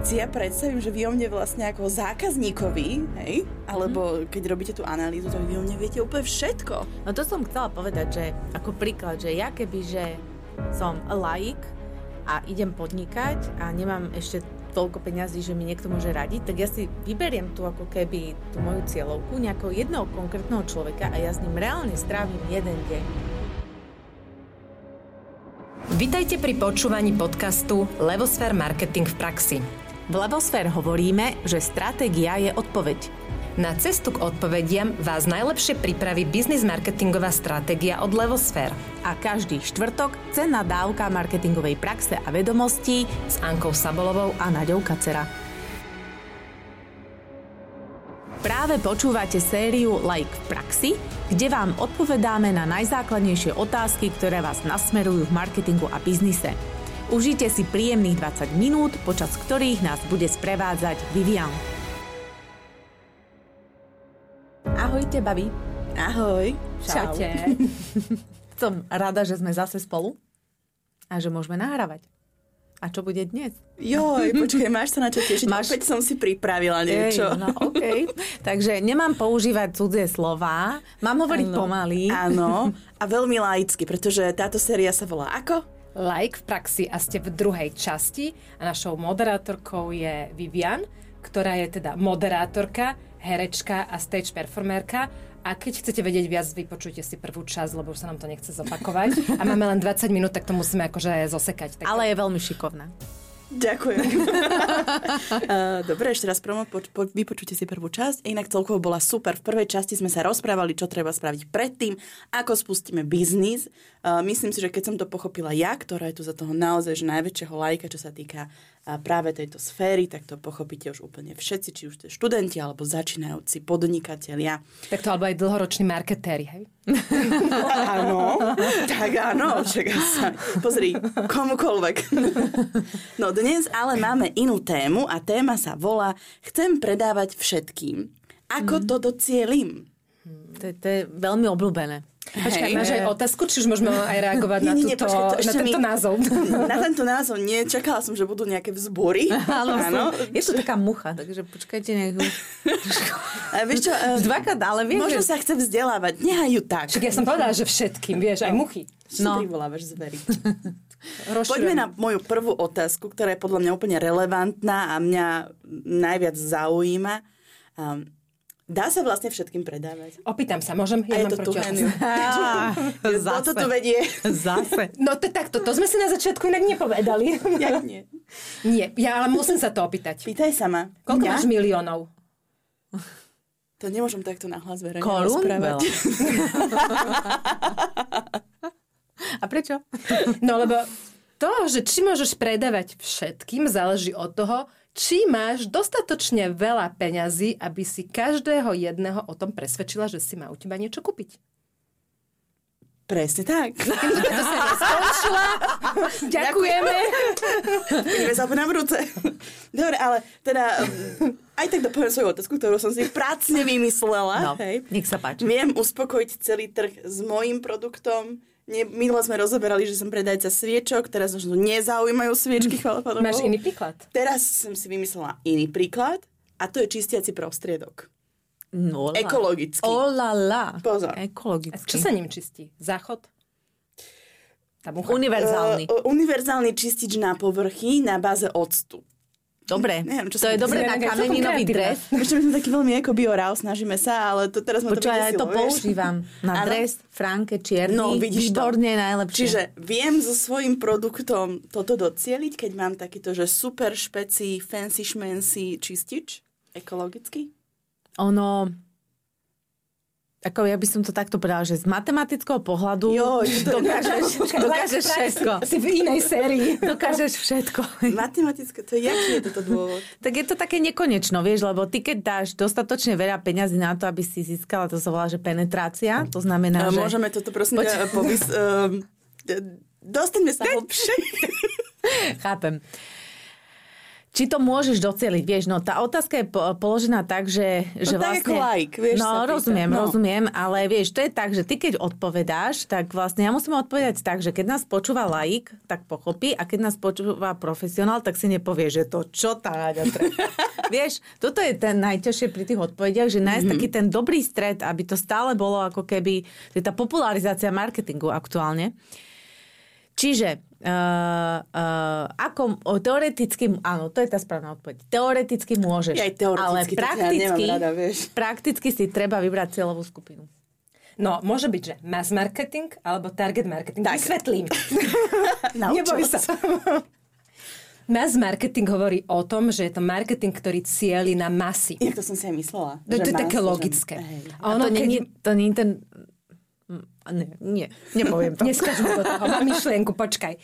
keď si ja predstavím, že vy o mne vlastne ako zákazníkovi, hej, alebo keď robíte tú analýzu, tak vy o mne viete úplne všetko. No to som chcela povedať, že ako príklad, že ja keby, že som laik a idem podnikať a nemám ešte toľko peňazí, že mi niekto môže radiť, tak ja si vyberiem tu ako keby tú moju cieľovku nejakého jedného konkrétneho človeka a ja s ním reálne strávim jeden deň. Vitajte pri počúvaní podcastu Levosfér Marketing v praxi. V Levosfér hovoríme, že stratégia je odpoveď. Na cestu k odpovediam vás najlepšie pripraví biznis marketingová stratégia od Levosfér. A každý štvrtok cenná dávka marketingovej praxe a vedomostí S Ankou Sabolovou a Naďou Kacera. Práve počúvate sériu Like v praxi, kde vám odpovedáme na najzákladnejšie otázky, ktoré vás nasmerujú v marketingu a biznise. Užite si príjemných 20 minút, počas ktorých nás bude sprevádzať Vivian. Ahojte, babi. Ahoj. Čaute. Som rada, že sme zase spolu a že môžeme nahrávať. A čo bude dnes? Joj, počkaj, máš sa na čo tešiť. Máš-. Opäť som si pripravila niečo. Ej, no, OK. Takže nemám používať cudzie slova, mám hovoriť Áno. pomaly. Áno, a veľmi laicky, pretože táto séria sa volá ako? Like v praxi a ste v druhej časti a našou moderátorkou je Vivian, ktorá je teda moderátorka, herečka a stage performerka. A keď chcete vedieť viac, vypočujte si prvú časť, lebo už sa nám to nechce zopakovať. A máme len 20 minút, tak to musíme akože zosekať. Tak Ale je veľmi šikovná. Ďakujem. Eh, Dobre, ešte raz promo, po, po, vypočujte si prvú časť. Inak celkovo bola super. V prvej časti sme sa rozprávali, čo treba spraviť predtým, ako spustíme biznis. Eh, Myslím si, že keď som to pochopila ja, ktorá je tu za toho naozaj že najväčšieho lajka, čo sa týka práve tejto sféry, tak to pochopíte už úplne všetci, či už ste študenti alebo začínajúci podnikatelia. tak to alebo aj dlhoroční marketéri, hej? Áno, tak áno, čaká sa. Pozri, komukoľvek. No dnes ale máme inú tému a téma sa volá Chcem predávať všetkým. Ako to docielim? To, je- to je veľmi obľúbené. Počkaj, Hej. máš aj otázku, či už môžeme aj reagovať na, Nie, nie, nie, túto, počkaj, to na tento mi- názov? Na tento názov nie, čakala som, že budú nejaké vzbory. Áno, som- je to taká mucha, takže počkajte nech ju... Vieš čo, eh, Dvakrát, ale vieš, možno že- sa chce vzdelávať, nehaj ju tak. Však ja som povedala, že všetkým, vieš, aj muchy. Čo No. privolávaš zvery? Rozširujem. Poďme na moju prvú otázku, ktorá je podľa mňa úplne relevantná a mňa najviac zaujíma. Um, dá sa vlastne všetkým predávať? Opýtam sa, môžem? A je mám to tu Kto to tu vedie? Zase. No to takto, to sme si na začiatku inak nepovedali. Jak nie? Nie, ja ale musím sa to opýtať. Pýtaj sa ma. Koľko Ja? máš miliónov? To nemôžem takto nahlas verejne rozprávať. A prečo? No lebo to, že či môžeš predávať všetkým, záleží od toho, či máš dostatočne veľa peňazí, aby si každého jedného o tom presvedčila, že si má u teba niečo kúpiť. Presne tak. Skončila. Ďakujeme. Ideme sa na budúce. Dobre, ale teda um, aj tak dopoviem svoju otázku, ktorú som si pracne vymyslela. No, hej. nech sa páči. Viem uspokojiť celý trh s môjim produktom. Nie, minule sme rozoberali, že som predajca sviečok, teraz už nezaujímajú sviečky, chvála Pánu Máš Bohu. iný príklad? Teraz som si vymyslela iný príklad a to je čistiaci prostriedok. No, la. Ekologický. Oh la la. Pozor. A Ekologický. čo sa ním čistí? Záchod? Tá mucha. Univerzálny. Uh, univerzálny čistič na povrchy na báze octu. Dobre, Neviem, čo to je dobre na kameninový dres. Ešte my sme taký veľmi ako biorau, snažíme sa, ale to teraz ma to Počúvaj, ja to používam na Áno. dres, fránke, čierny. No, vidíš to. Výborne, najlepšie. Čiže viem so svojím produktom toto docieliť, keď mám takýto, že super špeci, fancy šmency čistič, ekologický? Ono... Ako ja by som to takto povedala, že z matematického pohľadu Jo, dokážeš, dokážeš všetko. Si v inej sérii. Dokážeš všetko. Matematické, to je, jaký je toto dôvod? Tak je to také nekonečno, vieš, lebo ty keď dáš dostatočne veľa peňazí na to, aby si získala, to sa volá, že penetrácia, to znamená, že... Môžeme toto prosím ťa povys... Um, dostaňme sa hlbšie. Chápem. Či to môžeš docieliť, vieš, no tá otázka je po, položená tak, že, že no, vlastne... tak ako like, vieš No, rozumiem, no. rozumiem, ale vieš, to je tak, že ty keď odpovedáš, tak vlastne ja musím odpovedať tak, že keď nás počúva laik, tak pochopí a keď nás počúva profesionál, tak si nepovie, že to čo tá vieš, toto je ten najťažšie pri tých odpovediach, že nájsť mm-hmm. taký ten dobrý stred, aby to stále bolo ako keby, to je tá popularizácia marketingu aktuálne. Čiže Uh, uh, ako o, teoreticky, áno, to je tá správna odpoveď. Teoreticky môžeš, Ja aj teoreticky, ale to ja prakticky, nemám rada, vieš. prakticky si treba vybrať cieľovú skupinu. No, môže byť, že mass marketing alebo target marketing. Tak. Vysvetlím. Neboj sa. Mass marketing hovorí o tom, že je to marketing, ktorý cieli na masy. Jak to som si aj myslela. To je také logické. hej. A Ono, to, keď- nie, to nie je ten... Mm, Nie, nepoviem to. Neskač mi do toho, mám myšlienku, počkaj.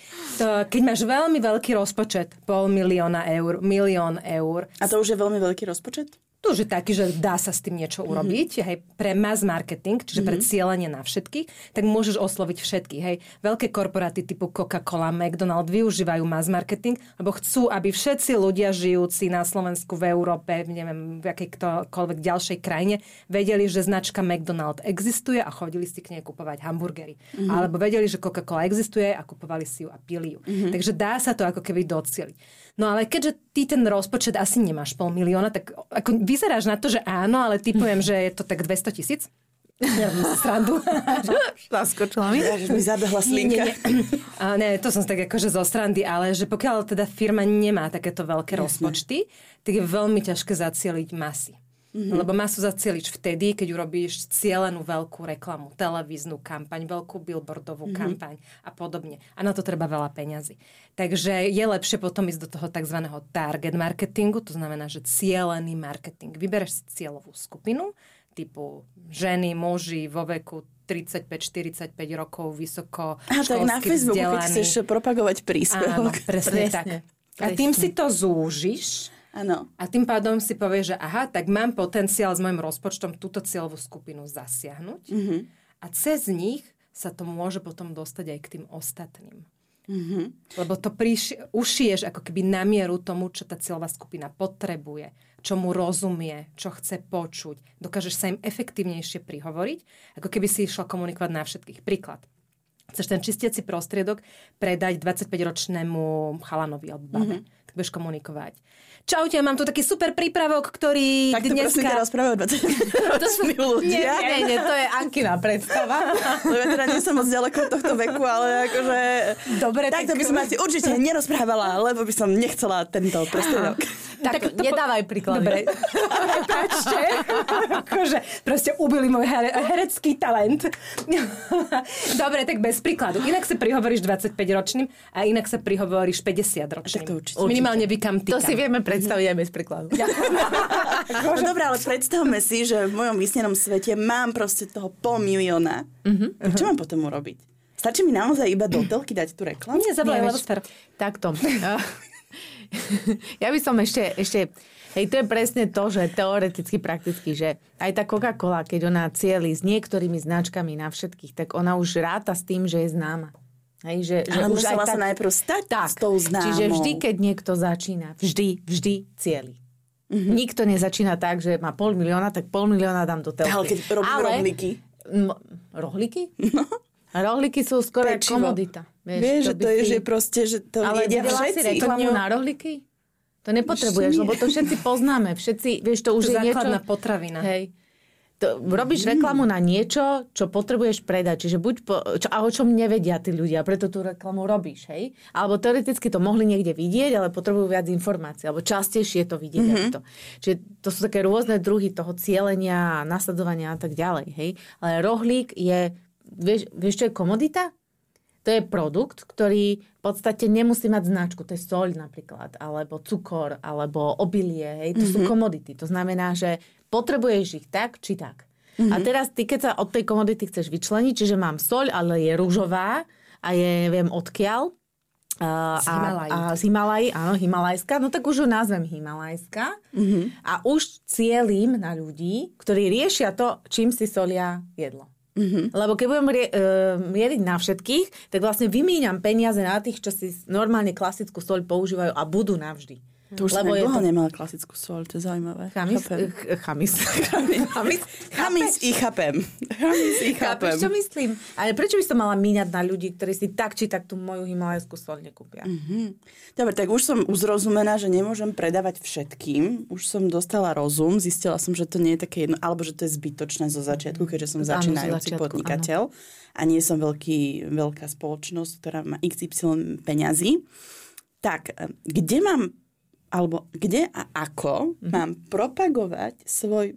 To, keď máš veľmi veľký rozpočet, pol milióna eur, milión eur, A to už je veľmi veľký rozpočet? To už je taký, že dá sa s tým niečo urobiť, mm-hmm. hej, pre mass marketing, čiže mm-hmm. pre cieľenie na všetkých, tak môžeš osloviť všetkých, hej. Veľké korporáty typu Coca-Cola, McDonald využívajú mass marketing, lebo chcú, aby všetci ľudia žijúci na Slovensku, v Európe, neviem, v akejkoľvek ďalšej krajine, vedeli, že značka McDonald existuje a chodili si k nej kupovať hamburgery. Mm-hmm. Alebo vedeli, že Coca-Cola existuje a kupovali si ju a pili ju. Mm-hmm. Takže dá sa to ako keby docieliť. No ale keďže ty ten rozpočet asi nemáš pol milióna, tak ako vyzeráš na to, že áno, ale typujem, že je to tak 200 tisíc. Ja srandu. Zaskočila mi. Že mi zabehla Nie, nie, slinka. nie. A ne, to som tak akože zo srandy, ale že pokiaľ teda firma nemá takéto veľké rozpočty, tak je veľmi ťažké zacieliť masy. Mm-hmm. Lebo masu zacieliš vtedy, keď urobíš cielenú veľkú reklamu, televíznu kampaň, veľkú billboardovú mm-hmm. kampaň a podobne. A na to treba veľa peňazí. Takže je lepšie potom ísť do toho tzv. target marketingu, to znamená, že cielený marketing. Vybereš si cieľovú skupinu, typu ženy, muži vo veku 35-45 rokov, vysoko A tak na Facebooku, keď vzdelaní. chceš propagovať Áno, príspevok. presne, Presne, tak. A tým si to zúžiš Áno. a tým pádom si povieš, že aha, tak mám potenciál s môjim rozpočtom túto cieľovú skupinu zasiahnuť Mhm. a cez nich sa to môže potom dostať aj k tým ostatným. Mhm. Lebo to priš- ušiješ ako keby na mieru tomu, čo tá cieľová skupina potrebuje, čo mu rozumie, čo chce počuť. Dokážeš sa im efektívnejšie prihovoriť, ako keby si išla komunikovať na všetkých. Príklad. Chceš ten čistiaci prostriedok predať 25-ročnému chalanovi alebo babe. Mm-hmm. Tak budeš komunikovať. Čaute, mám tu taký super prípravok, ktorý Tak to dneska... rozprávajú 20 to sú Nie, ľudia. nie, nie, to je Ankina predstava. Lebo ja teda nie som moc ďaleko od tohto veku, ale akože... Dobre, tak to tak- by som asi určite nerozprávala, lebo by som nechcela tento prostriedok. Tak, tak nedávaj príklady. Dobre, prepačte. akože proste ubili môj here, herecký talent. Dobre, tak bez príkladu. Inak sa prihovoríš 25-ročným a inak sa prihovoríš 50-ročným. Tak to určite. Minimálne vykam To si vieme predstaviť aj bez príkladu. No dobré, ale predstavme si, že v mojom vysnenom svete mám proste toho pol milióna. Čo mám potom urobiť? Stačí mi naozaj iba do telky dať tú reklamu? Nie, zavolaj Takto. ja by som ešte, ešte Hej, to je presne to, že teoreticky, prakticky, že aj tá Coca-Cola, keď ona cieli s niektorými značkami na všetkých, tak ona už ráta s tým, že je známa. Hej, že, že Ale už aj musela tak, sa najprv stať tak, s tou známou. Čiže vždy, keď niekto začína, vždy, vždy cieli. Mm-hmm. Nikto nezačína tak, že má pol milióna, tak pol milióna dám do telky. Ale keď robím rohlíky. M- rohlíky? No. Rohlíky sú skoro jak Komodita. Vieš, že by to je, si- že proste, že to ale jedia videla si všetci. reklamu na rohlíky? To nepotrebuješ, lebo to všetci poznáme. Všetci, vieš, to už To je niečo... základná potravina. Hej. To, robíš reklamu na niečo, čo potrebuješ predať. Čiže buď po, čo, a o čom nevedia tí ľudia, preto tú reklamu robíš, hej? Alebo teoreticky to mohli niekde vidieť, ale potrebujú viac informácií, alebo častejšie to vidieť. Mm-hmm. To. Čiže to sú také rôzne druhy toho cielenia, nasledovania a tak ďalej, hej? Ale rohlík je, vieš, vieš čo je komodita? To je produkt, ktorý v podstate nemusí mať značku. To je soľ napríklad, alebo cukor, alebo obilie. Hej. To mm-hmm. sú komodity. To znamená, že potrebuješ ich tak, či tak. Mm-hmm. A teraz ty, keď sa od tej komodity chceš vyčleniť, čiže mám soľ, ale je rúžová a je, neviem, odkiaľ. Uh, Z Himalají. A, a z Himalají, áno, Himalajská. No tak už ju nazvem Himalajská. Mm-hmm. A už cielím na ľudí, ktorí riešia to, čím si solia jedlo. Mm-hmm. Lebo keď budem rie- uh, mieriť na všetkých, tak vlastne vymieňam peniaze na tých, čo si normálne klasickú soľ používajú a budú navždy. To už Lebo som dlho to- nemala klasickú sol, to je zaujímavé. Chamis, Chápem. ch- chamis, chamis, chamis, i chápem. Chamis i chápem. Chápeš, čo myslím? Ale prečo by som mala míňať na ľudí, ktorí si tak či tak tú moju himalajskú sol nekúpia? Mhm. Dobre, tak už som uzrozumená, že nemôžem predávať všetkým. Už som dostala rozum, zistila som, že to nie je také jedno, alebo že to je zbytočné zo začiatku, keďže som začínajúci začiatku, podnikateľ a nie som veľký, veľká spoločnosť, ktorá má XY peňazí. Tak, eh, kde mám, alebo kde a ako Mhm. mám propagovať svoj,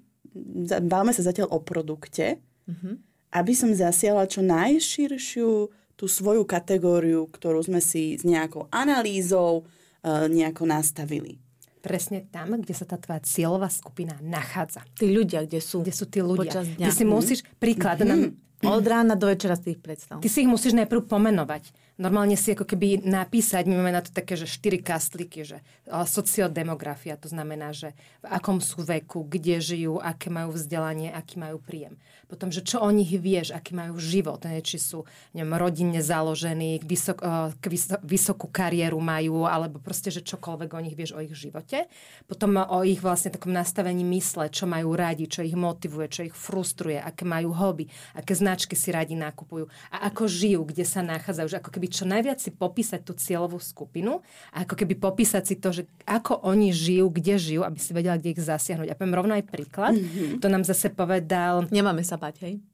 bavme sa zatiaľ o produkte, Mhm. aby som zasiala čo najširšiu tú svoju kategóriu, ktorú sme si s nejakou analýzou e, nejako nastavili. Presne tam, kde sa tá tvoja cieľová skupina nachádza. Tí ľudia, kde sú. Kde sú tí ľudia. Počas dňa. Ty si musíš, príklad, nám, Od rána do večera si ich predstav. Ty si ich musíš najprv pomenovať. Normálne si ako keby napísať, my máme na to také, že štyri kastliky, že sociodemografia, to znamená, že v akom sú veku, kde žijú, aké majú vzdelanie, aký majú príjem. Potom, že čo o nich vieš, aký majú život, ne, či sú neviem, rodinne založení, vysok, vys- vysokú kariéru majú, alebo proste, že čokoľvek o nich vieš o ich živote. Potom o ich vlastne takom nastavení mysle, čo majú radi, čo ich motivuje, čo ich frustruje, aké majú hobby, aké značky si radi nakupujú a ako žijú, kde sa nachádzajú. Že ako keby čo najviac si popísať tú cieľovú skupinu a ako keby popísať si to, že ako oni žijú, kde žijú, aby si vedela, kde ich zasiahnuť. A poviem rovno aj príklad. Mm-hmm. To nám zase povedal Nemáme sa bať, hej?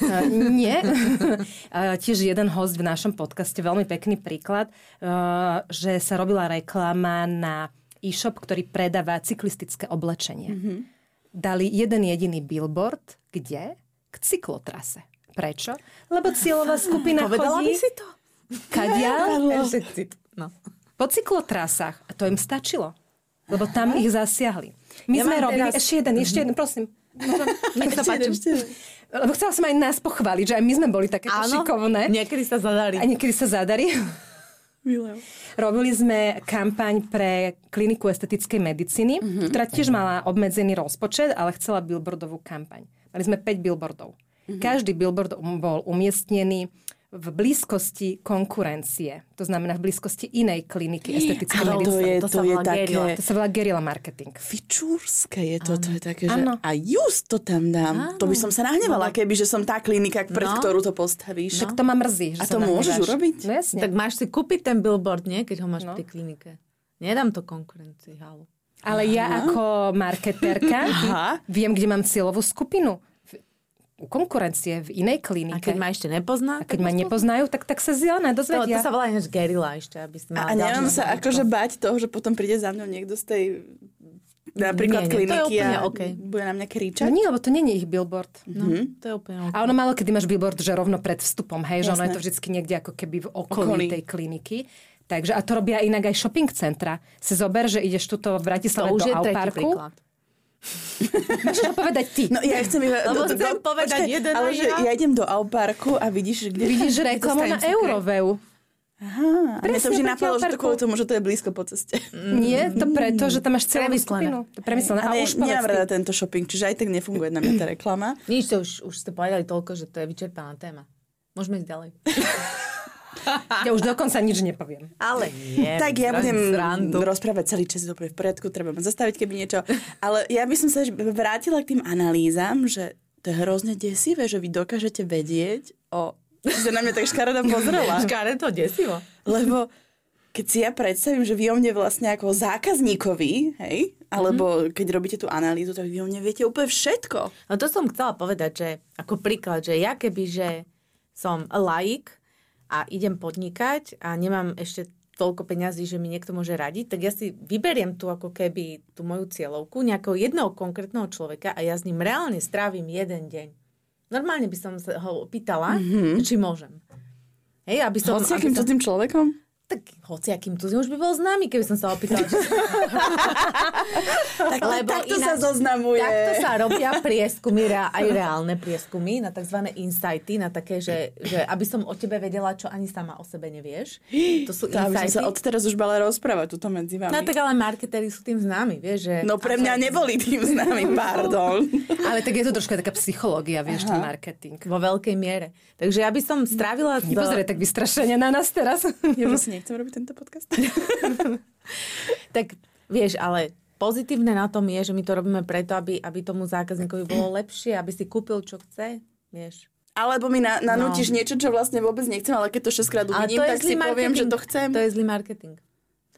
Uh, nie. Uh, tiež jeden host v našom podcaste, veľmi pekný príklad, uh, že sa robila reklama na e-shop, ktorý predáva cyklistické oblečenie. Mm-hmm. Dali jeden jediný billboard, kde? K cyklotrase. Prečo? Lebo cieľová skupina Povedala chodí... si to? Všetci. No. Po cyklotrasách. A to im stačilo. Lebo tam ich zasiahli. My Ja sme robili... teraz- Ešte jeden, ešte jeden, prosím. Nech sa páči. Lebo chcela som aj nás pochváliť, že aj my sme boli Áno, šikovné. niekedy sa zadarí. A niekedy sa zadarí. Robili sme kampaň pre kliniku estetickej medicíny, mm-hmm. ktorá tiež mala obmedzený rozpočet, ale chcela billboardovú kampaň. Mali sme 5 billboardov. Mm-hmm. Každý billboard bol umiestnený v blízkosti konkurencie. To znamená v blízkosti inej kliniky estetickej Ale to medicíny. je, To to sa je také guerilla. To sa volá guerilla marketing. fičúrske je to, to je také, že Áno. a just to tam dám. To by som sa nahnevala, keby, že som tá klinika, pred No. ktorú to postavíš. Však to ma mrzí. Že A to môžeš urobiť? No jasne. Tak máš si kúpiť ten billboard, nie? Keď ho máš No. v tej klinike. Nedám to konkurencii, halo. Ale ja ako marketérka viem, kde mám cieľovú skupinu. U konkurencie, v inej A klinike. keď ma ešte nepozná? A keď ma nepoznajú, tak, tak sa zelené to, to dozvedia. sa volá ináč gerila ešte, aby si A, a nemám sa akože bať toho, že potom príde za mnou niekto z tej napríklad Nie, nie, to je kliniky úplne a okej. bude na mňa No kričať. nie, lebo to nie je ich billboard. No, to je úplne A ono málo kedy máš billboard, že rovno pred vstupom, hej, že ono je Jasné. to vždy niekde ako keby v okolí Okolí. tej kliniky. Takže, a to robia inak aj shopping centra. Si zober, že ideš tuto v To Bratislave už do je tretí Auparku. príklad. Môžeš to povedať ty. No ja chcem iba... Lebo chcem povedať jeden ale že ja. ja idem do Auparku a vidíš, kde... Vidíš reklamu na Euroveu. Aha, a mňa to Presne proti napadlo, že to kvôli tomu, že to je blízko po ceste. Nie, to preto, že tam máš celú Premyslené. skupinu. To Premyslené. A Ale už nemám rada tento shopping, čiže aj tak nefunguje na mňa tá reklama. Nič, to už, už ste povedali toľko, že to je vyčerpaná téma. Môžeme ísť ďalej. Ja už dokonca nič nepoviem. Ale nie. tak ja budem Srandu. rozprávať celý čas dobre v poriadku, treba ma zastaviť, keby niečo. Ale ja by som sa vrátila k tým analýzam, že to je hrozne desivé, že vy dokážete vedieť o... Sa na mňa tak škaredo pozrela. Škáre to desivo. Lebo keď si ja predstavím, že vy o mne vlastne ako zákazníkovi, hej, alebo keď robíte tú analýzu, tak vy o mne viete úplne všetko. No to som chcela povedať, že ako príklad, že ja keby, že som laik a idem podnikať a nemám ešte toľko peňazí, že mi niekto môže radiť, tak ja si vyberiem tu ako keby tú moju cieľovku nejakého jedného konkrétneho človeka a ja s ním reálne strávim jeden deň. Normálne by som sa ho pýtala, mm-hmm. či môžem. Hej, aby som... Hoci akým som- cudzým človekom? Tak hociakým tu už by bol známy, keby som sa opýtala. Či... Tak, Lebo takto sa ináč- zoznamuje. Takto sa robia prieskumy, aj reálne prieskumy na tzv. insighty, na také, že, že aby som o tebe vedela, čo ani sama o sebe nevieš. To sú som insighty. sa odteraz už bala rozprávať tuto medzi vami. No tak ale marketéri sú tým známi, vieš, že... No pre mňa neboli tým známy, pardon. Ale tak je to trošku aj taká psychológia, vieš, ten marketing. Vo veľkej miere. Takže ja by som strávila... Nepozeraj tak vystrašene na nás teraz. Ja nechcem robiť tento podcast. tak Vieš, ale pozitívne na tom je, že my to robíme preto, aby, aby tomu zákazníkovi bolo lepšie, aby si kúpil, čo chce, vieš. Alebo mi na, nanútiš no. niečo, čo vlastne vôbec nechcem, ale keď to 6 krát uvidím, tak si marketing. poviem, že to chcem. To je zlý marketing.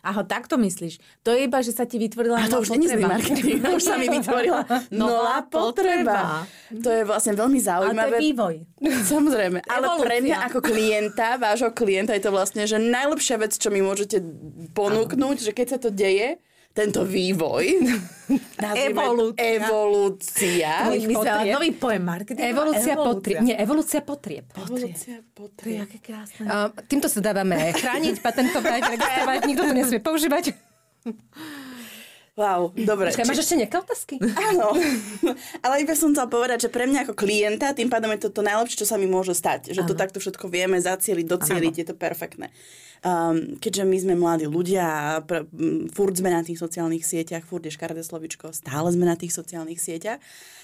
Aho, tak to myslíš. To je iba, že sa ti vytvorila A to už je marketing, už sa mi vytvorila nová potreba. To je vlastne veľmi zaujímavé. Ale to je vývoj. Samozrejme, ale Evolúcia. pre mňa ako klienta, vášho klienta je to vlastne, že najlepšia vec, čo mi môžete ponúknuť, že keď sa to deje, tento vývoj. Evolúcia. Evolúcia. Nový pojem marketing. Evolúcia, potrieb. Nie, evolúcia potrieb. Evolúcia potrieb. Aké krásne. Uh, týmto sa dávame chrániť, patentovať, registrovať. Nikto to nesmie používať. Wow, dobre. Počkaj, máš ešte nejaké otázky? Áno, ale iba som chcela povedať, že pre mňa ako klienta tým pádom je to to najlepšie, čo sa mi môže stať. Že to takto všetko vieme zacieliť, docieliť, je to perfektné. Um, keďže my sme mladí ľudia, pr- furt sme na tých sociálnych sieťach, furt je škaredé slovičko, stále sme na tých sociálnych sieťach,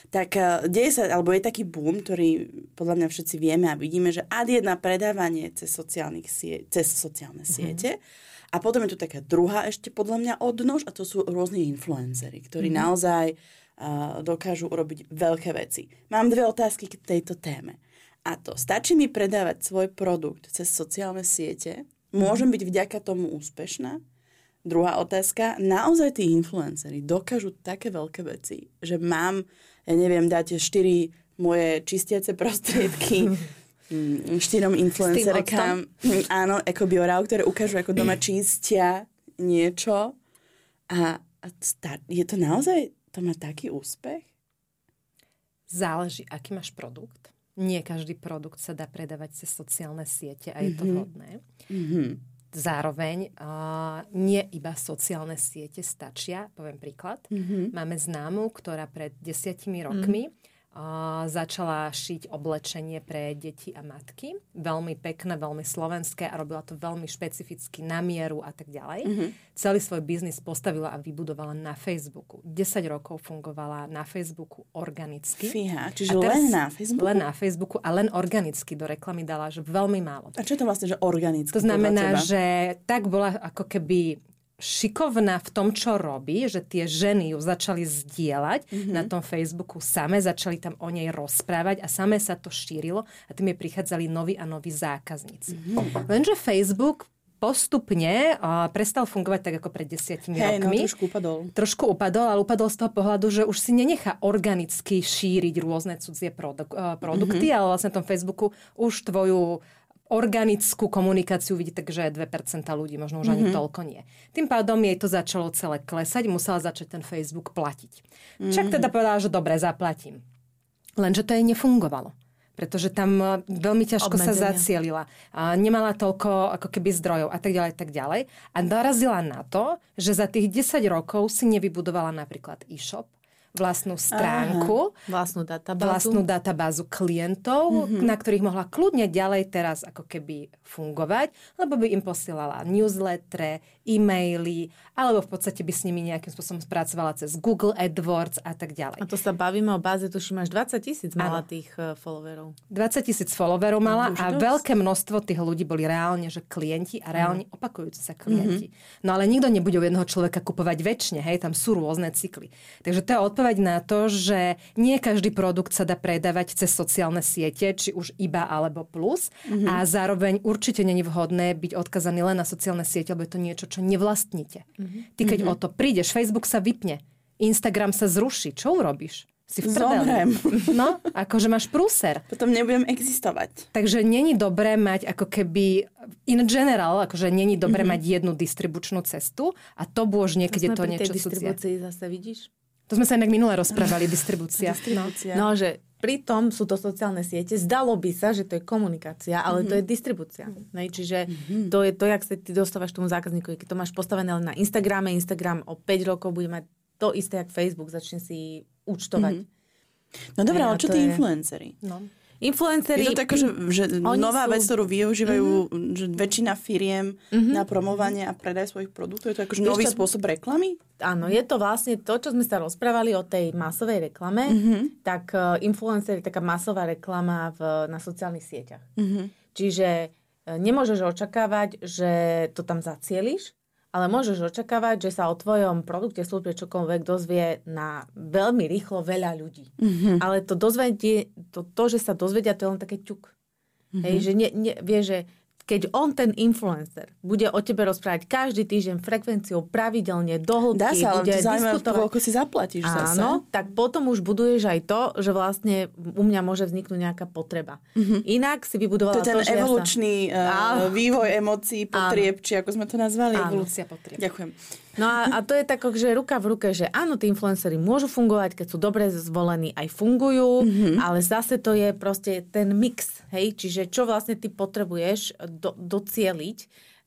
tak uh, deje sa, alebo je taký boom, ktorý podľa mňa všetci vieme a vidíme, že ad jedna predávanie cez, sociálnych sie- cez sociálne mhm. siete mm-hmm a potom je tu taká druhá ešte podľa mňa odnož a to sú rôzni influencery, ktorí mm-hmm. naozaj uh, dokážu urobiť veľké veci. Mám dve otázky k tejto téme. A to, stačí mi predávať svoj produkt cez sociálne siete? Môžem byť vďaka tomu úspešná? Druhá otázka, naozaj tí influencery dokážu také veľké veci, že mám, ja neviem, dáte štyri moje čistiace prostriedky štyrom influencerkám, áno, ekobiorau, ktoré ukážu, ako doma čistia niečo. A, a start, je to naozaj, to má taký úspech? Záleží, aký máš produkt. Nie každý produkt sa dá predávať cez sociálne siete a je to mhm. vhodné. Mm-hmm. Zároveň uh, nie iba sociálne siete stačia. Poviem príklad. Mm-hmm. Máme známu, ktorá pred desiatimi rokmi mm-hmm začala šiť oblečenie pre deti a matky. Veľmi pekné, veľmi slovenské a robila to veľmi špecificky na mieru a tak ďalej. Mm-hmm. Celý svoj biznis postavila a vybudovala na Facebooku. 10 rokov fungovala na Facebooku organicky. Fíha, čiže len na Facebooku? Len na Facebooku a len organicky do reklamy dala, že veľmi málo. A čo je to vlastne, že organicky? To znamená, že tak bola ako keby šikovná v tom, čo robí, že tie ženy ju začali zdieľať mm-hmm. na tom Facebooku same, začali tam o nej rozprávať a same sa to šírilo a tým je prichádzali noví a noví zákazníci. Mm-hmm. Lenže Facebook postupne uh, prestal fungovať tak ako pred desiatimi hey, no, rokmi. No, trošku upadol. Trošku upadol, ale upadol z toho pohľadu, že už si nenechá organicky šíriť rôzne cudzie produk- uh, produkty, mm-hmm. ale vlastne na tom Facebooku už tvoju organickú komunikáciu vidí tak, že 2% ľudí, možno už ani mm-hmm. toľko nie. Tým pádom jej to začalo celé klesať, musela začať ten Facebook platiť. Mm-hmm. Však teda povedala, že dobre, zaplatím. Lenže to jej nefungovalo pretože tam e, veľmi ťažko Obmedzenia. sa zacielila. A nemala toľko ako keby zdrojov a tak ďalej, tak ďalej. A narazila na to, že za tých 10 rokov si nevybudovala napríklad e-shop, vlastnú stránku, Aha, vlastnú databázu, vlastnú databázu klientov, mm-hmm. na ktorých mohla kľudne ďalej teraz ako keby fungovať, lebo by im posielala newsletter, e-maily, alebo v podstate by s nimi nejakým spôsobom spracovala cez Google AdWords a tak ďalej. A to sa bavíme o báze, tuším, máš 20 tisíc mala ano. tých uh, followerov. 20 tisíc followerov mala a dosť. veľké množstvo tých ľudí boli reálne, že klienti a reálne ano. opakujúci sa klienti. Mm-hmm. No ale nikto nebude u jedného človeka kupovať väčšine, hej, tam sú rôzne cykly. Takže to je odpoveď na to, že nie každý produkt sa dá predávať cez sociálne siete, či už iba alebo plus mm-hmm. a zároveň určite není vhodné byť odkazaný len na sociálne siete, lebo je to niečo, čo nevlastníte. Mm-hmm. Ty keď mm-hmm. o to prídeš, Facebook sa vypne, Instagram sa zruší, čo urobíš? si v Zomrem. No, akože máš prúser. Potom nebudem existovať. Takže není dobré mať ako keby in general, akože není dobré mm-hmm. mať jednu distribučnú cestu a to bôž niekedy to, to niečo distribúcii zase vidíš? To sme sa inak minule rozprávali, distribúcia. distribúcia. No. no, že pritom sú to sociálne siete. Zdalo by sa, že to je komunikácia, ale mm-hmm. to je mhm. distribúcia. Mm-hmm. Nej, čiže mm-hmm. to je to, jak sa ty dostávaš tomu zákazníkovi. Keď to máš postavené len na Instagrame, Instagram o 5 rokov bude mať to isté, jak Facebook. Začne si účtovať. Mm-hmm. No dobré, ale čo tí je... influencery? No. Influenceri... Je to také, že, že nová sú... vec, ktorú využívajú mm-hmm. že väčšina firiem mm-hmm. na promovanie a predaj svojich produktov. Je to akože nový čo... spôsob reklamy? Áno, je to vlastne to, čo sme sa rozprávali o tej masovej reklame, mm-hmm. tak uh, influencer je taká masová reklama v, na sociálnych sieťach. Mm-hmm. Čiže uh, nemôžeš očakávať, že to tam zacieliš, ale môžeš očakávať, že sa o tvojom produkte, službe, čokoľvek dozvie na veľmi rýchlo veľa ľudí. Mm-hmm. Ale to, dozvedie, to, to, že sa dozvedia, to je len také ťuk. Mm-hmm. Hej, že nie, nie, vie, že keď on, ten influencer, bude o tebe rozprávať každý týždeň frekvenciou pravidelne do hĺbky, Dá sa, bude diskutovať... koľko si zaplatíš Áno, zase. tak potom už buduješ aj to, že vlastne u mňa môže vzniknúť nejaká potreba. Mm-hmm. Inak si vybudovala To je ten to, že evolučný ja sa... uh, vývoj emócií, potrieb, či ako sme to nazvali. Áno. Evolúcia potrieb. Ďakujem. No a, a to je tak, že ruka v ruke, že áno, tí influencery môžu fungovať, keď sú dobre zvolení, aj fungujú, mm-hmm. ale zase to je proste ten mix, hej, čiže čo vlastne ty potrebuješ do, docieliť,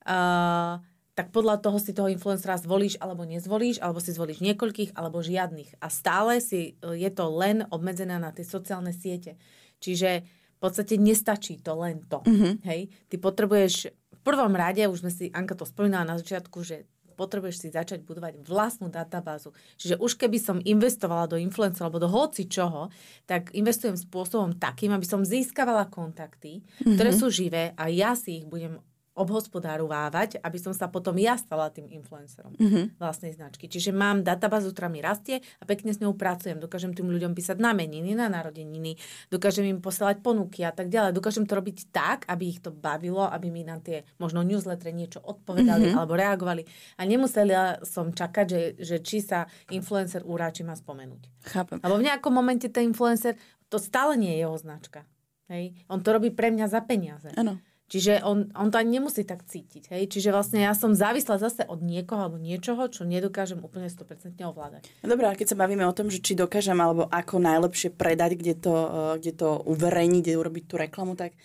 uh, tak podľa toho si toho influencera zvolíš alebo nezvolíš, alebo si zvolíš niekoľkých, alebo žiadnych. A stále si, je to len obmedzené na tie sociálne siete. Čiže v podstate nestačí to len to. Mm-hmm. Hej? Ty potrebuješ v prvom rade, už sme si, Anka to spomínala na začiatku, že potrebuješ si začať budovať vlastnú databázu. Čiže už keby som investovala do influencer alebo do hoci čoho, tak investujem spôsobom takým, aby som získavala kontakty, mm-hmm. ktoré sú živé a ja si ich budem obhospodárovávať, aby som sa potom ja stala tým influencerom mm-hmm. vlastnej značky. Čiže mám databázu, ktorá mi rastie a pekne s ňou pracujem. Dokážem tým ľuďom písať na meniny, na narodeniny, dokážem im posielať ponuky a tak ďalej. Dokážem to robiť tak, aby ich to bavilo, aby mi na tie možno newsletter niečo odpovedali mm-hmm. alebo reagovali. A nemusela som čakať, že, že či sa influencer uráči ma spomenúť. Chápem. Lebo v nejakom momente ten influencer, to stále nie je jeho značka. Hej? On to robí pre mňa za peniaze. Áno. Čiže on, on to ani nemusí tak cítiť. Hej? Čiže vlastne ja som závislá zase od niekoho alebo niečoho, čo nedokážem úplne 100% ovládať. Dobre, a keď sa bavíme o tom, že či dokážem alebo ako najlepšie predať, kde to, eh, kde to uverejniť, kde urobiť tú reklamu, tak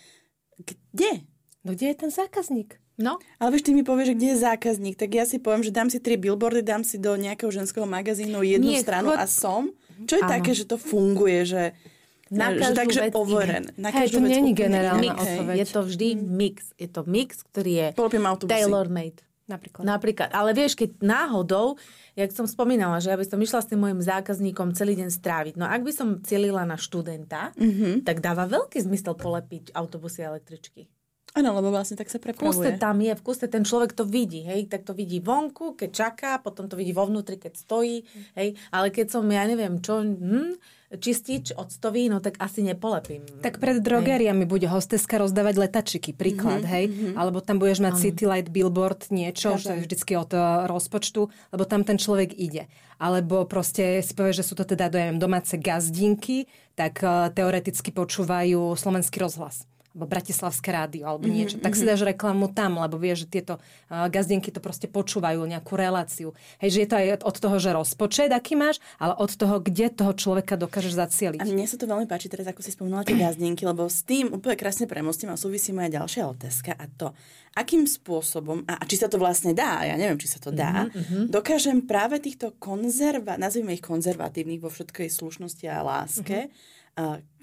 kde? No kde je ten zákazník? No. Ale vieš, ty mi povieš, že kde je zákazník, tak ja si poviem, že dám si tri billboardy, dám si do nejakého ženského magazínu jednu Nie, stranu chod... a som. Čo je Áno. také, že to funguje, že Na že každú takže vec overen. iné. Na Hej, to vec není generálna. Mix. odpoveď. Je to vždy mix. Je to mix, ktorý je tailor-made. Napríklad. Napríklad. Ale vieš, keď náhodou, jak som spomínala, že ja by som išla s tým môjim zákazníkom celý deň stráviť. No ak by som cielila na študenta, mm-hmm. tak dáva veľký zmysel polepiť autobusy a električky. Áno, lebo vlastne tak sa V kúste prepravuje. tam je, v kúste ten človek to vidí, hej, tak to vidí vonku, keď čaká, potom to vidí vo vnútri, keď stojí, hej, ale keď som, ja neviem, čo, hm, čistič octový, no tak asi nepolepím. Tak pred drogériami bude hosteska rozdávať letačiky, príklad, Mhm, hej? Alebo tam budeš mať City Light Billboard, niečo, čo je vždycky od eh, rozpočtu, lebo tam ten človek ide. Alebo proste si povieš, že sú to teda dojem, domáce gazdinky, tak eh, teoreticky počúvajú slovenský rozhlas alebo Bratislavské rádio, alebo niečo. Tak si dáš reklamu tam, lebo vieš, že tieto uh, gazdinky to proste počúvajú, nejakú reláciu. Hej, že je to aj od toho, že rozpočet, aký máš, ale od toho, kde toho človeka dokážeš zacieliť. A mne sa to veľmi páči teraz, ako si spomínala tie gazdinky, lebo s tým úplne krásne premostím a súvisí moja ďalšia otázka a to, akým spôsobom, a, a či sa to vlastne dá, ja neviem, či sa to dá, mm-hmm. dokážem práve týchto konzerva, nazvime ich konzervatívnych vo všetkej slušnosti a láske, mm-hmm.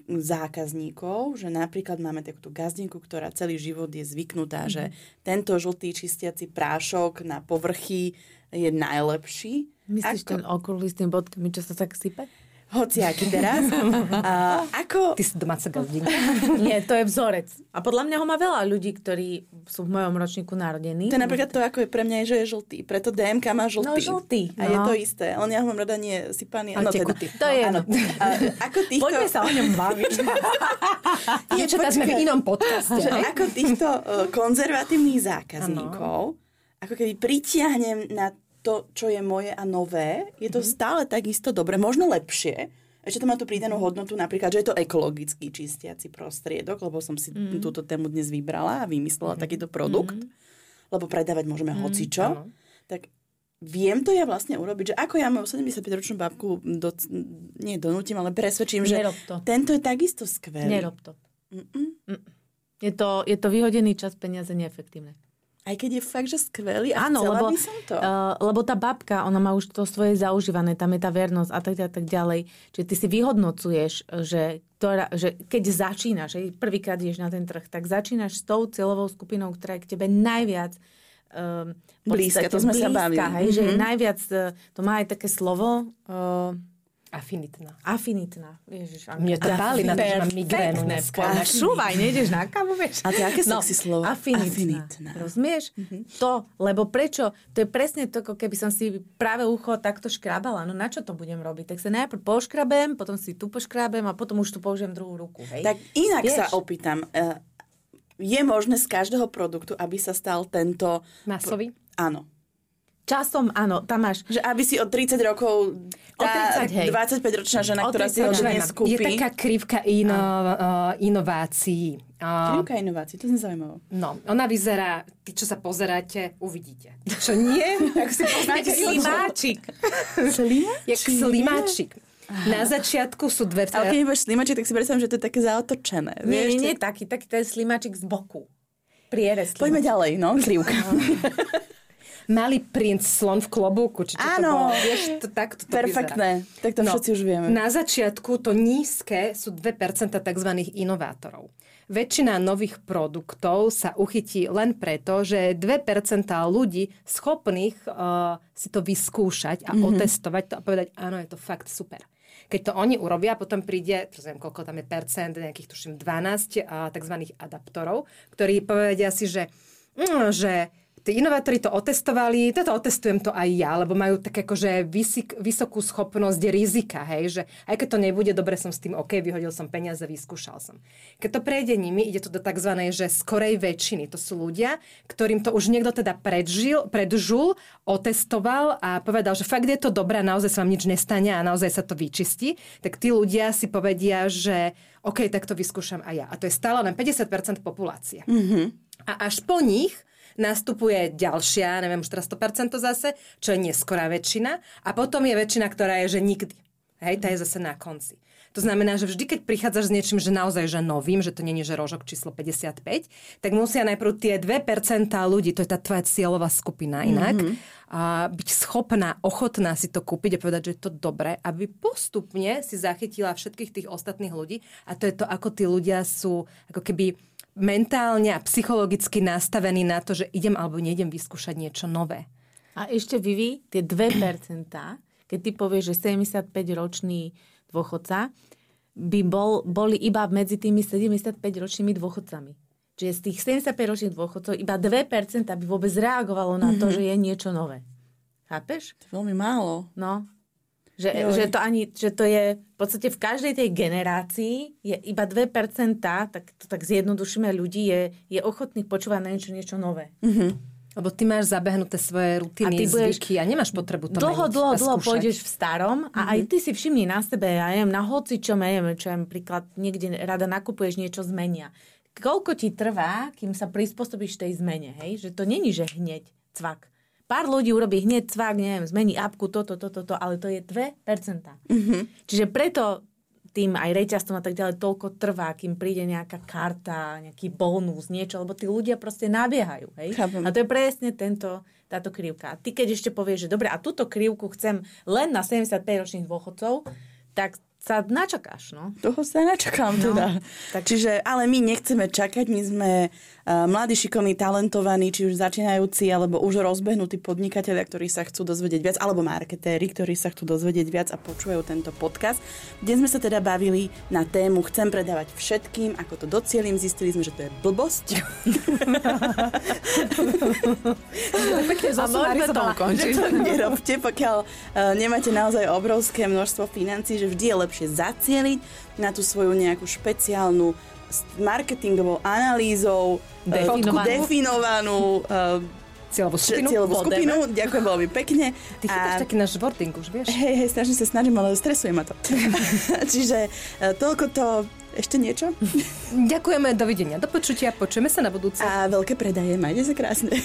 Zákazníkov, že napríklad máme takúto gazdinku, ktorá celý život je zvyknutá, mm-hmm. že tento žltý čistiaci prášok na povrchy je najlepší. Myslíš Ako- ten okrúhly s tým bodkami, čo sa tak sype? Hociaký teraz. a, ako, Ty si domáca gazdinka. Nie, to je vzorec. A podľa mňa ho má veľa ľudí, ktorí sú v mojom ročníku narodení. To je napríklad to, ako je pre mňa, je, že je žltý. Preto DMK má žltý. No, žltý, A je no. to isté. Len ja ho mám rada nie sypaný. Ale Áno, teda. tekutý. To je áno. A, ako týchto... Poďme sa o ňom baviť. Tak sme v inom podcaste. že ako týchto uh, konzervatívnych zákazníkov, ako keby pritiahnem na to, čo je moje a nové, je to stále takisto dobre, možno lepšie. Ešte to má tú pridanú hodnotu, napríklad, že je to ekologický čistiaci prostriedok, lebo som si mm. túto tému dnes vybrala a vymyslela mm. takýto produkt, mm. lebo predávať môžeme hocičo. áno. Tak viem to ja vlastne urobiť, že ako ja moju 75-ročnú babku do, nie donútim, ale presvedčím, že tento je takisto skvelý. Nerob to. Mm. Je to, je to vyhodený čas, peniaze neefektívne. Aj keď je fakt, že skvelý a Áno, lebo, by som to. Uh, lebo tá babka, ona má už to svoje zaužívané, tam je tá vernosť a tak, ďalej, tak ďalej. Čiže ty si vyhodnocuješ, že, ktorá, že keď začínaš, že prvýkrát ideš na ten trh, tak začínaš s tou cieľovou skupinou, ktorá je k tebe najviac um, Blízka, to sme sa blízka, bavili. Hej, že je Mhm. najviac, uh, to má aj také slovo, uh, Afinitná. Afinitná. Ježiš, Mne to páli na to, že mám migrénu dneska. Počúvaj, nejdeš na kávu, vieš? A to je aké sexy slovo? Afinitná. Afinitná. Rozumieš? To, lebo prečo? To je presne to, ako keby som si práve ucho takto škrabala. No na čo to budem robiť? Tak sa najprv poškrabem, potom si tu poškrabem a potom už tu použijem druhú ruku. Hej? Tak inak Vieš? sa opýtam. eh, Je možné z každého produktu, aby sa stal tento... Masový? Áno. Časom, áno, tam máš... Že aby si od 30 rokov tá 30, hej. 25-ročná žena, O ktorá si ho 30, dnes Je taká krivka ino, uh, inovácií. Uh, Krivka inovácií, to znie zaujímavé. No, ona vyzerá, tí, čo sa pozeráte, uvidíte. Čo nie, tak si poznáte Slimáčik. Jak slimáčik. Na začiatku sú dve... Ale keď nebudeš slimaček, tak si predstavím, že to je také zaotočené. Nie, vieš, nie, nie, tak- taký, taký ten slimáčik z boku. Prierez. Poďme ďalej, no, krivka. Malý princ, slon v klobúku, či čo to Áno. bolo. Vieš, to, tak to, to Perfektné. Tak to všetci už vieme. Na začiatku to nízke sú 2% tzv. inovátorov. Väčšina nových produktov sa uchytí len preto, že 2% ľudí schopných uh, si to vyskúšať a mm-hmm. otestovať to a povedať, áno, je to fakt super. Keď to oni urobia, potom príde, neviem, koľko tam je percent, nejakých tuším 12 uh, tzv. adaptorov, ktorí povedia si, že, mm, že tí inovátori to otestovali, toto otestujem to aj ja, lebo majú tak akože vysik, vysokú schopnosť rizika, hej, že aj keď to nebude, dobre som s tým OK, vyhodil som peniaze, vyskúšal som. Keď to prejde nimi, ide to do tzv. že skorej väčšiny. To sú ľudia, ktorým to už niekto teda predžil, predžul, otestoval a povedal, že fakt je to dobré, naozaj sa vám nič nestane a naozaj sa to vyčistí, tak tí ľudia si povedia, že OK, tak to vyskúšam aj ja. A to je stále len 50% populácie. Mm-hmm. A až po nich nastupuje ďalšia, neviem už teraz 100% zase, čo je neskorá väčšina. A potom je väčšina, ktorá je, že nikdy. Hej, tá je zase na konci. To znamená, že vždy, keď prichádzaš s niečím, že naozaj, že novým, že to nie je, že rožok číslo 55, tak musia najprv tie 2% ľudí, to je tá tvoja cieľová skupina inak, mm-hmm. a byť schopná, ochotná si to kúpiť a povedať, že je to dobré, aby postupne si zachytila všetkých tých ostatných ľudí a to je to, ako tí ľudia sú ako keby mentálne a psychologicky nastavení na to, že idem alebo neidem vyskúšať niečo nové. A ešte Vivi, tie 2%, keď ty povieš, že 75-ročný dôchodca by bol, boli iba medzi tými 75-ročnými dôchodcami. Čiže z tých 75-ročných dôchodcov iba 2% by vôbec reagovalo na to, že je niečo nové. Chápeš? To je veľmi málo. No. Že, že, to ani, že to je v podstate v každej tej generácii je iba 2%, tak to tak zjednodušíme ľudí, je, je ochotných počúvať na niečo, niečo nové. Lebo ty máš zabehnuté svoje rutiny, A ty budeš- zvyky a nemáš potrebu to dlho, meniť dlho, dlho pôjdeš v starom a aj ty si všimni na sebe, ja neviem, na hoci čo, ja neviem, čo ja príklad, niekde rada nakupuješ, niečo zmenia. Koľko ti trvá, kým sa prispôsobíš tej zmene, hej? Že to není, že hneď, cvak. Pár ľudí urobí hneď cvak, neviem, zmení apku, toto, toto, toto, ale to je 2%. Mm-hmm. Čiže preto tým aj reťaztom a tak ďalej toľko trvá, kým príde nejaká karta, nejaký bonus, niečo, lebo tí ľudia proste nabiehajú. Hej? Chápem. A to je presne tento, táto krivka. A ty keď ešte povieš, že dobre, a túto krivku chcem len na 75-ročných dôchodcov, tak sa načakáš, no. Toho sa načakám teda. tak- Čiže, ale my nechceme čakať, my sme mladí, šikovní, talentovaní, či už začínajúci, alebo už rozbehnutí podnikatelia, ktorí sa chcú dozvedieť viac, alebo marketéri, ktorí sa chcú dozvedieť viac a počúvajú tento podcast. Dnes sme sa teda bavili na tému Chcem predávať všetkým, ako to docielím. Zistili sme, že to je blbosť. To ukončiť. že to nerobte, pokiaľ uh, nemáte naozaj obrovské množstvo financí, že vždy je lepšie zacieliť na tú svoju nejakú špeciálnu s- marketingovou analýzou eh, Definovanú. definovanú uh, Cieľovú skupinu. cieľovú skupinu. Ďakujem veľmi pekne. Ty chytáš taký náš wording už, vieš? Hej, hej, snažím sa, snažím, ale stresuje ma to. Čiže uh, toľko to, ešte niečo? Ďakujeme, dovidenia, do počutia, počujeme sa na budúce. A veľké predaje, majte sa krásne.